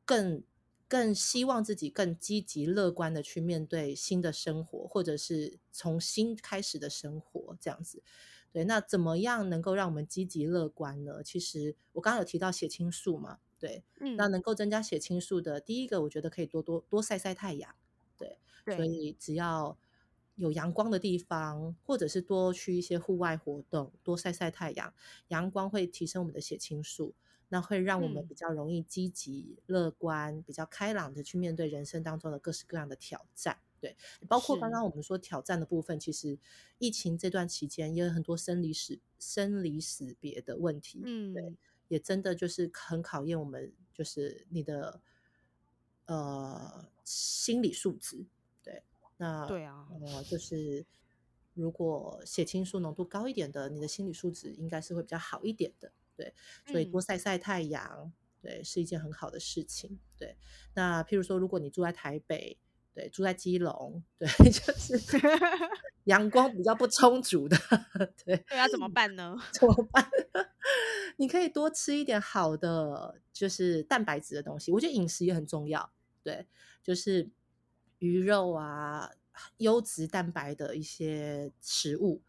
B: 更更希望自己更积极乐观的去面对新的生活，或者是从新开始的生活这样子。对，那怎么样能够让我们积极乐观呢？其实我刚刚有提到血清素嘛，对，那
A: 嗯，
B: 能够增加血清素的第一个，我觉得可以多多多晒晒太阳，对，所，以只要有阳光的地方，或者是多去一些户外活动，多晒晒太阳，阳光会提升我们的血清素，那会让我们
A: 嗯
B: 比较容易积极、乐观、比较开朗的去面对人生当中的各式各样的挑战。对，包括刚刚我们说挑战的部分，其实疫情这段期间也有很多生离死、生离死别的问题。嗯对，
A: 嗯
B: 也真的就是很考验我们，就是你的呃心理素质。对，那
A: 对啊，
B: 呃，就是如果血清素浓度高一点的，你的心理素质应该是会比较好一点的。对，所以多
A: 嗯
B: 晒晒太阳，对，是一件很好的事情。对，那譬如说，如果你住在台北，对，住在基隆，对，就是 阳光比较不充足的，对，
A: 对啊，怎么办呢？
B: 怎么办？你可以多吃一点好的，就是蛋白质的东西。我觉得饮食也很重要，对，就是鱼肉啊，优质蛋白的一些食物，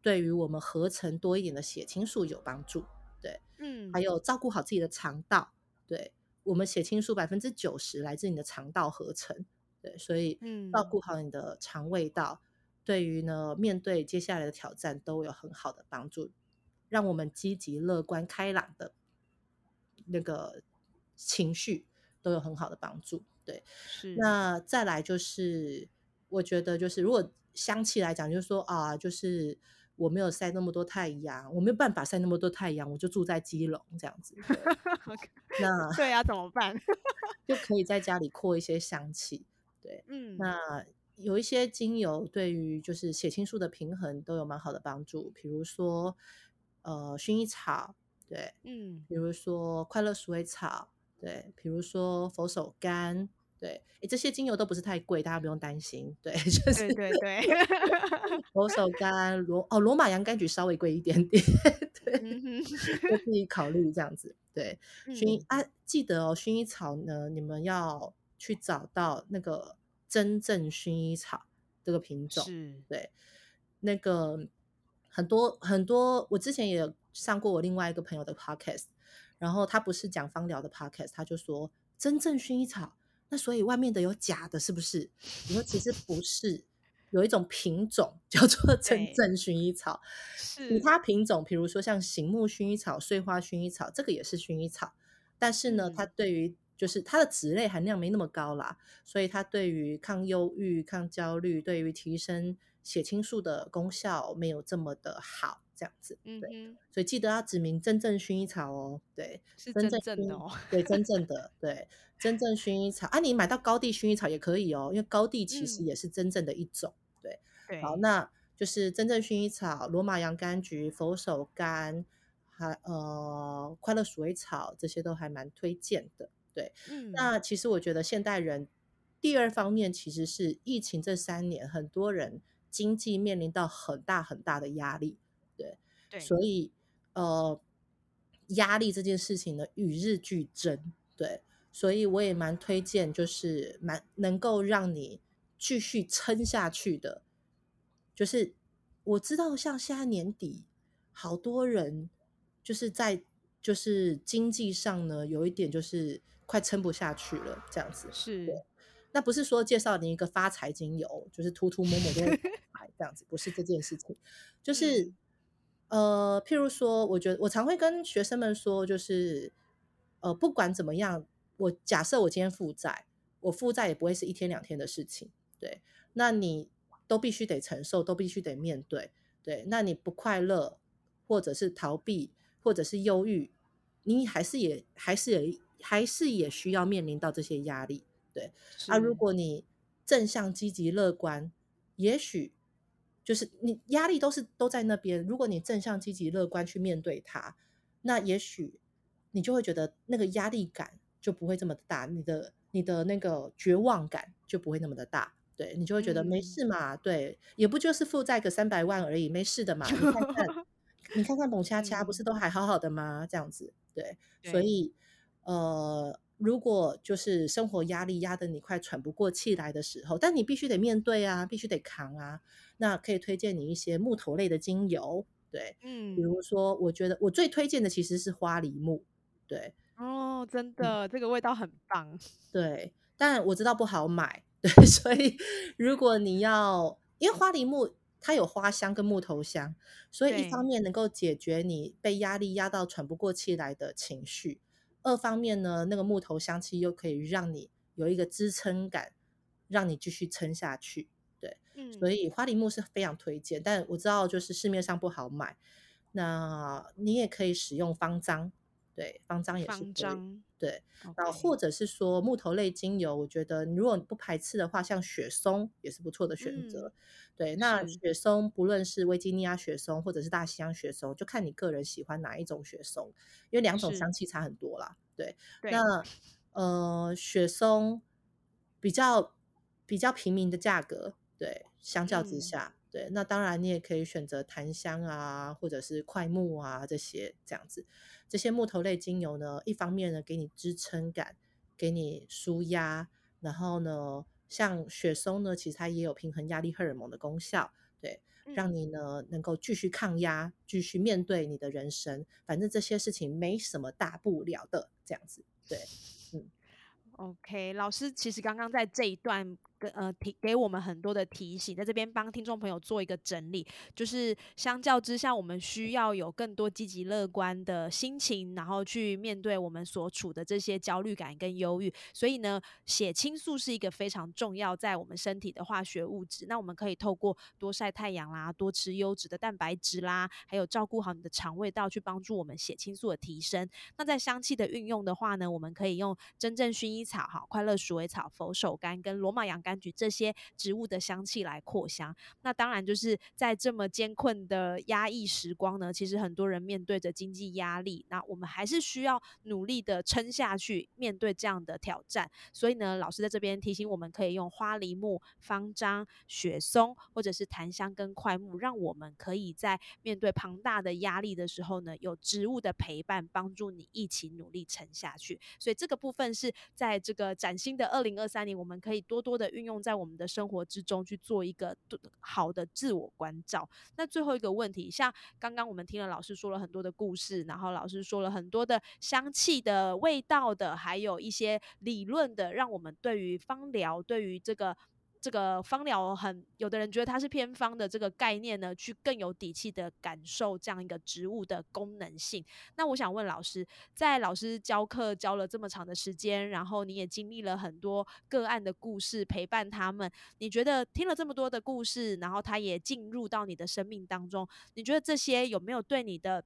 B: 对于我们合成多一点的血清素有帮助。对，
A: 嗯，
B: 还有照顾好自己的肠道，对我们血清素百分之九十来自你的肠道合成，对，所以照
A: 嗯
B: 顾好你的肠胃道，对于呢面对接下来的挑战都有很好的帮助，让我们积极、乐观、开朗的那个情绪都有很好的帮助。对，
A: 是，
B: 那再来就是，我觉得就是如果香气来讲，就是说啊，就是我没有晒那么多太阳，我没有办法晒那么多太阳，我就住在基隆这样子。对。那
A: 对啊，怎么办？
B: 就可以在家里扩一些香气。对，
A: 嗯。
B: 那有一些精油对于就是血清素的平衡都有蛮好的帮助，比如说呃薰衣草，对，
A: 嗯。
B: 比如说快乐鼠尾草，对，比如说佛手柑，对，诶这些精油都不是太贵，大家不用担心。对，就是
A: 对对对，
B: 佛手柑、罗哦罗马洋甘菊稍微贵一点点，对，
A: 嗯
B: 自己考虑这样子。对，薰衣
A: 嗯
B: 啊，记得哦，薰衣草呢，你们要去找到那个真正薰衣草这个品种。
A: 是，
B: 对，那个很多很多，我之前也有上过我另外一个朋友的 podcast，然后他不是讲芳疗的 podcast，他就说真正薰衣草，那所以外面的有假的，是不是？你说其实不是，有一种品种叫做 真正薰衣草，其，他品种，比如说像醒目薰衣草、碎花薰衣草，这个也是薰衣草，但是呢，它
A: 嗯。
B: 对于就是它的脂类含量没那么高啦，所以它对于抗忧郁、抗焦虑，对于提升血清素的功效没有这么的好，这样子。对，
A: 嗯对，
B: 所以记得要指明真正薰衣草哦。对，
A: 是真
B: 真正
A: 的哦，
B: 对真正 的对真正薰衣草啊，你买到高地薰衣草也可以哦，因为高地其实
A: 嗯
B: 也是真正的一种。对。
A: 对，
B: 好，那就是真正薰衣草、罗马洋甘菊、佛手柑，还呃快乐鼠尾草，这些都还蛮推荐的。对，
A: 嗯
B: 那其实我觉得现代人第二方面其实是疫情这三年，很多人经济面临到很大很大的压力，对，
A: 对，
B: 所以呃压力这件事情呢与日俱增，对，所以我也蛮推荐，就是蛮能够让你继续撑下去的，就是我知道，像现在年底，好多人就是在就是经济上呢，有一点就是快撑不下去了，这样子。
A: 是，
B: 那不是说介绍你一个发财精油，就是涂涂抹抹都会 财这样子，不是这件事情。就是呃，譬如说，我觉得我常会跟学生们说，就是呃，不管怎么样，我假设我今天负债，我负债也不会是一天两天的事情，对，那你。都必须得承受，都必须得面对。对，那你不快乐，或者是逃避，或者是忧郁，你还是也还是也还是也需要面临到这些压力。对，啊，如果你正向、积极、乐观，也许就是你压力都是都在那边。如果你正向、积极、乐观去面对它，那也许你就会觉得那个压力感就不会这么大，你的你的那个绝望感就不会那么的大。对你就会觉得没事嘛，对，也不就是负债个三百万而已，没事的嘛。你看看，你看看董恰恰不是都还好好的吗？这样子，对，所以呃，如果就是生活压力压得你快喘不过气来的时候，但你必须得面对啊，必须得扛啊，那可以推荐你一些木头类的精油，对，嗯，比如说，我觉得我最推荐的其实是花梨木，对，
A: 哦，真的，这个味道很棒，
B: 对，但我知道不好买。对，所以如果你要，因为花梨木它有花香跟木头香，所以一方面能够解决你被压力压到喘不过气来的情绪，二方面呢，那个木头香气又可以让你有一个支撑感，让你继续撑下去。对，嗯，所以花梨木是非常推荐，但我知道就是市面上不好买，那你也可以使用方樟。对，方樟也是可以。对，然后或者是说木头类精油，我觉得如果你不排斥的话，像雪松也是不错的选择。对，那雪松不论是维吉尼亚雪松或者是大西洋雪松，就看你个人喜欢哪一种雪松，因为两种香气差很多啦。对，那呃雪松比较比较平民的价格，对，相较之下。对，那当然你也可以选择檀香啊，或者是快木啊这些这样子。这些木头类精油呢，一方面呢给你支撑感，给你舒压，然后呢，像雪松呢，其实它也有平衡压力荷尔蒙的功效，对，让你呢能够继续抗压，继续面对你的人生。反正这些事情没什么大不了的，这样子，对，嗯。
A: OK，老师其实刚刚在这一段。跟呃提给我们很多的提醒，在这边帮听众朋友做一个整理，就是相较之下，我们需要有更多积极乐观的心情，然后去面对我们所处的这些焦虑感跟忧郁。所以呢，血清素是一个非常重要在我们身体的化学物质。那我们可以透过多晒太阳啦，多吃优质的蛋白质啦，还有照顾好你的肠胃道，去帮助我们血清素的提升。那在香气的运用的话呢，我们可以用真正薰衣草、哈快乐鼠尾草、佛手柑跟罗马洋。柑橘这些植物的香气来扩香，那当然就是在这么艰困的压抑时光呢，其实很多人面对着经济压力，那我们还是需要努力的撑下去，面对这样的挑战。所以呢，老师在这边提醒我们，可以用花梨木、方樟、雪松或者是檀香跟快木，让我们可以在面对庞大的压力的时候呢，有植物的陪伴，帮助你一起努力撑下去。所以这个部分是在这个崭新的二零二三年，我们可以多多的。运用在我们的生活之中去做一个好的自我关照。那最后一个问题，像刚刚我们听了老师说了很多的故事，然后老师说了很多的香气的味道的，还有一些理论的，让我们对于芳疗，对于这个。这个芳疗很，有的人觉得它是偏方的这个概念呢，去更有底气的感受这样一个植物的功能性。那我想问老师，在老师教课教了这么长的时间，然后你也经历了很多个案的故事，陪伴他们，你觉得听了这么多的故事，然后他也进入到你的生命当中，你觉得这些有没有对你的？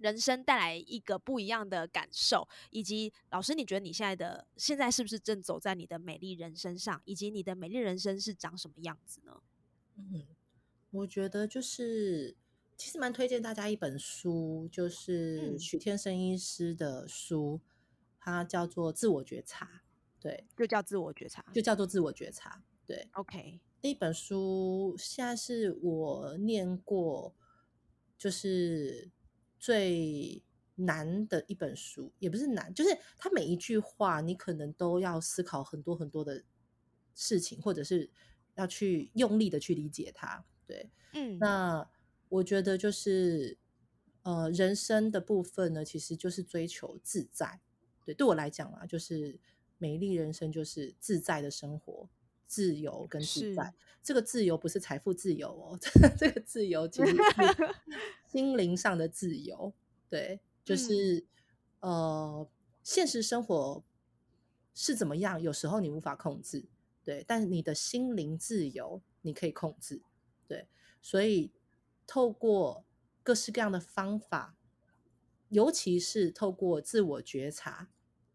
A: 人生带来一个不一样的感受，以及老师，你觉得你现在的现在是不是正走在你的美丽人生上？以及你的美丽人生是长什么样子呢？
B: 嗯，我觉得就是其实蛮推荐大家一本书，就是许天生医师的书，它叫做《自我觉察》，对，
A: 就叫自我觉察，
B: 就叫做自我觉察，对
A: ，OK，
B: 那本书现在是我念过，就是。最难的一本书，也不是难，就是它每一句话，你可能都要思考很多很多的事情，或者是要去用力的去理解它。对，
A: 嗯，
B: 那我觉得就是呃，人生的部分呢，其实就是追求自在。对，对我来讲啊，就是美丽人生就是自在的生活，自由跟自在。这个自由不是财富自由哦，这个自由其实是 心灵上的自由。对，就是、呃，现实生活是怎么样，有时候你无法控制，对，但是你的心灵自由你可以控制，对，所以透过各式各样的方法，尤其是透过自我觉察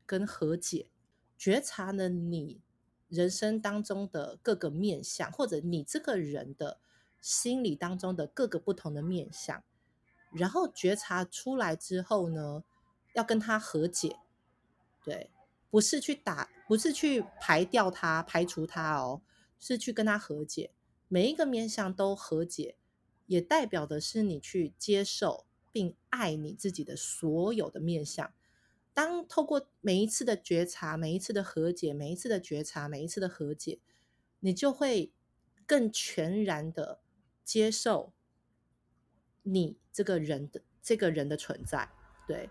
B: 跟和解，觉察了你人生当中的各个面相，或者你这个人的心理当中的各个不同的面相，然后觉察出来之后呢，要跟他和解，对，不是去打，不是去排掉他、排除他哦，是去跟他和解。每一个面相都和解，也代表的是你去接受并爱你自己的所有的面相。当透过每一次的觉察、每一次的和解、每一次的觉察、每一次的和解，你就会更全然的接受你这个人的这个人的存在，对，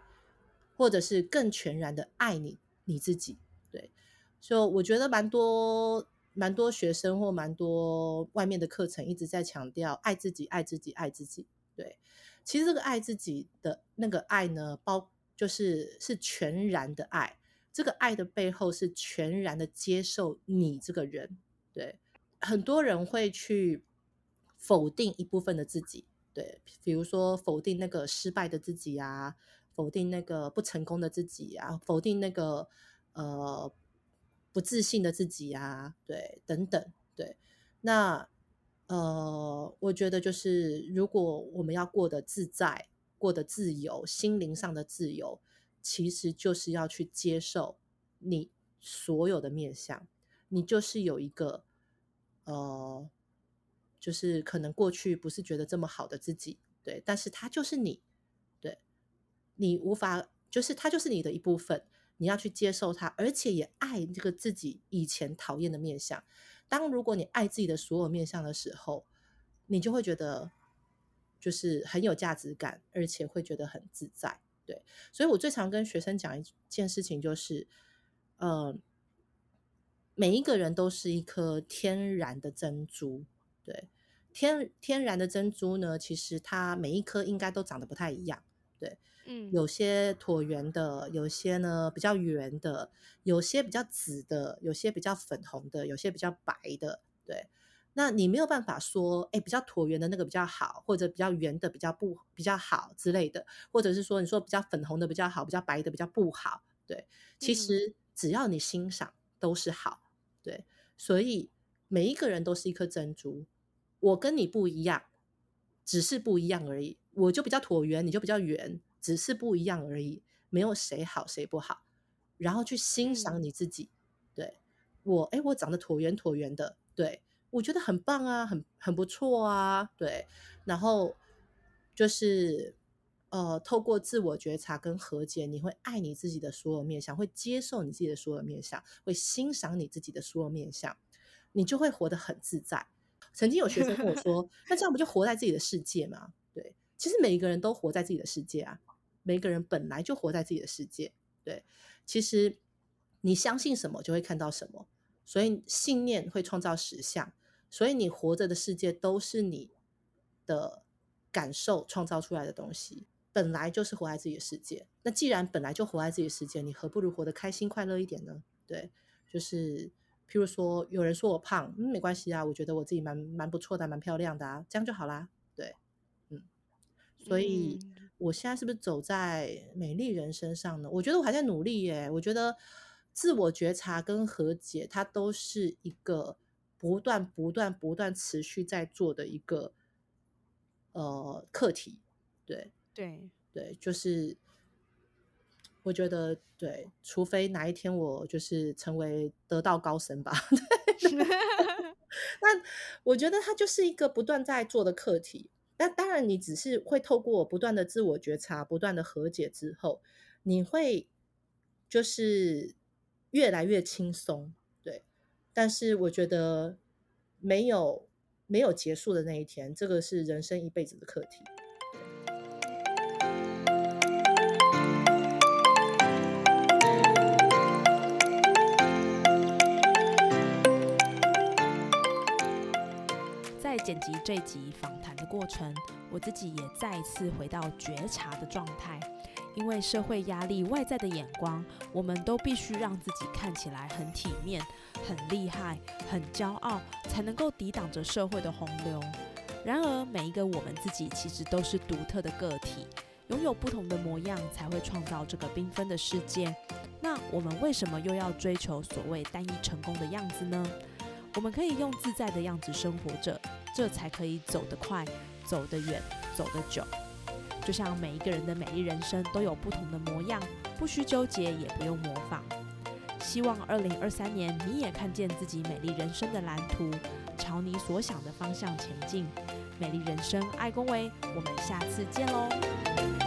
B: 或者是更全然的爱你你自己，对。所以我觉得蛮多蛮多学生或蛮多外面的课程一直在强调爱自己、爱自己、爱自己，对。其实这个爱自己的那个爱呢，包就是是全然的爱，这个爱的背后是全然的接受你这个人，对。很多人会去否定一部分的自己，对，比如说否定那个失败的自己啊，否定那个不成功的自己啊，否定那个呃不自信的自己啊，对，等等，对。那呃，我觉得就是如果我们要过得自在，过得自由，心灵上的自由，其实就是要去接受你所有的面相，你就是有一个。呃，就是可能过去不是觉得这么好的自己，对，但是他就是你，对，你无法，就是他就是你的一部分，你要去接受他，而且也爱这个自己以前讨厌的面相。当如果你爱自己的所有面相的时候，你就会觉得就是很有价值感，而且会觉得很自在，对。所以我最常跟学生讲一件事情，就是，呃。每一个人都是一颗天然的珍珠，对，天天然的珍珠呢，其实它每一颗应该都长得不太一样，对，
A: 嗯，
B: 有些椭圆的，有些呢比较圆的，有些比较紫的，有些比较粉红的，有些比较白的，对。那你没有办法说，哎，比较椭圆的那个比较好，或者比较圆的比较不比较好之类的，或者是说你说比较粉红的比较好，比较白的比较不好，对。其实只要你欣赏，都是好。对，所以每一个人都是一颗珍珠，我跟你不一样，只是不一样而已。我就比较椭圆，你就比较圆，只是不一样而已，没有谁好谁不好。然后去欣赏你自己，对我，哎，我长得椭圆椭圆的，对我觉得很棒啊，很很不错啊，对。然后就是。呃，透过自我觉察跟和解，你会爱你自己的所有面相，会接受你自己的所有面相，会欣赏你自己的所有面相，你就会活得很自在。曾经有学生跟我说：“那这样不就活在自己的世界吗？”对，其实每一个人都活在自己的世界啊，每个人本来就活在自己的世界。对，其实你相信什么，就会看到什么，所以信念会创造实相，所以你活着的世界都是你的感受创造出来的东西。本来就是活在自己的世界，那既然本来就活在自己的世界，你何不如活得开心快乐一点呢？对，就是譬如说，有人说我胖，嗯，没关系啊，我觉得我自己蛮蛮不错的，蛮漂亮的啊，这样就好啦。对，嗯，所以我现在是不是走在美丽人身上呢？我觉得我还在努力耶。我觉得自我觉察跟和解，它都是一个不断、不断、不断持续在做的一个呃课题，对。
A: 对
B: 对，就是我觉得对，除非哪一天我就是成为得道高僧吧。那我觉得它就是一个不断在做的课题。那当然，你只是会透过不断的自我觉察、不断的和解之后，你会就是越来越轻松。但是我觉得没有没有结束的那一天，这个是人生一辈子的课题。
A: 在剪辑这集访谈的过程，我自己也再一次回到觉察的状态。因为社会压力、外在的眼光，我们都必须让自己看起来很体面、很厉害、很骄傲，才能够抵挡着社会的洪流。然而，每一个我们自己其实都是独特的个体，拥有不同的模样，才会创造这个缤纷的世界。那我们为什么又要追求所谓单一成功的样子呢？我们可以用自在的样子生活着，这才可以走得快、走得远、走得久。就像每一个人的美丽人生都有不同的模样，不需纠结，也不用模仿。希望二零二三年你也看见自己美丽人生的蓝图，朝你所想的方向前进。美丽人生，爱恭维，我们下次见喽。